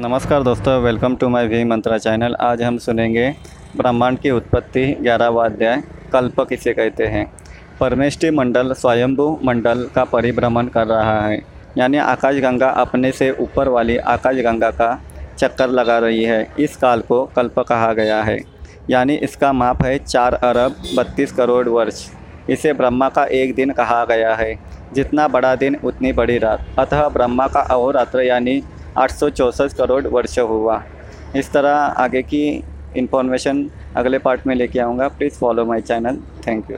नमस्कार दोस्तों welcome to my V Mantra channel आज हम सुनेंगे ब्रह्मांड की उत्पत्ति, ग्यारहवा अध्याय, कल्प किसे कहते हैं? परमेष्टि मंडल, स्वयंभू मंडल का परिभ्रमण कर रहा है। यानी आकाशगंगा अपने से ऊपर वाली आकाशगंगा का चक्कर लगा रही है। इस काल को कल्प कहा गया है। यानी इसका माप है चार अरब बत्तीस करोड़ वर्ष। इसे ब्रह्मा का एक दिन कहा गया है। जितना बड़ा दिन, उतनी बड़ी रात। अतः ब्रह्मा का अहोरात्र यानी आठ करोड़ वर्ष हुआ। इस तरह आगे की इन्फॉर्मेशन अगले पार्ट में लेके आऊँगा। Please follow my channel thank you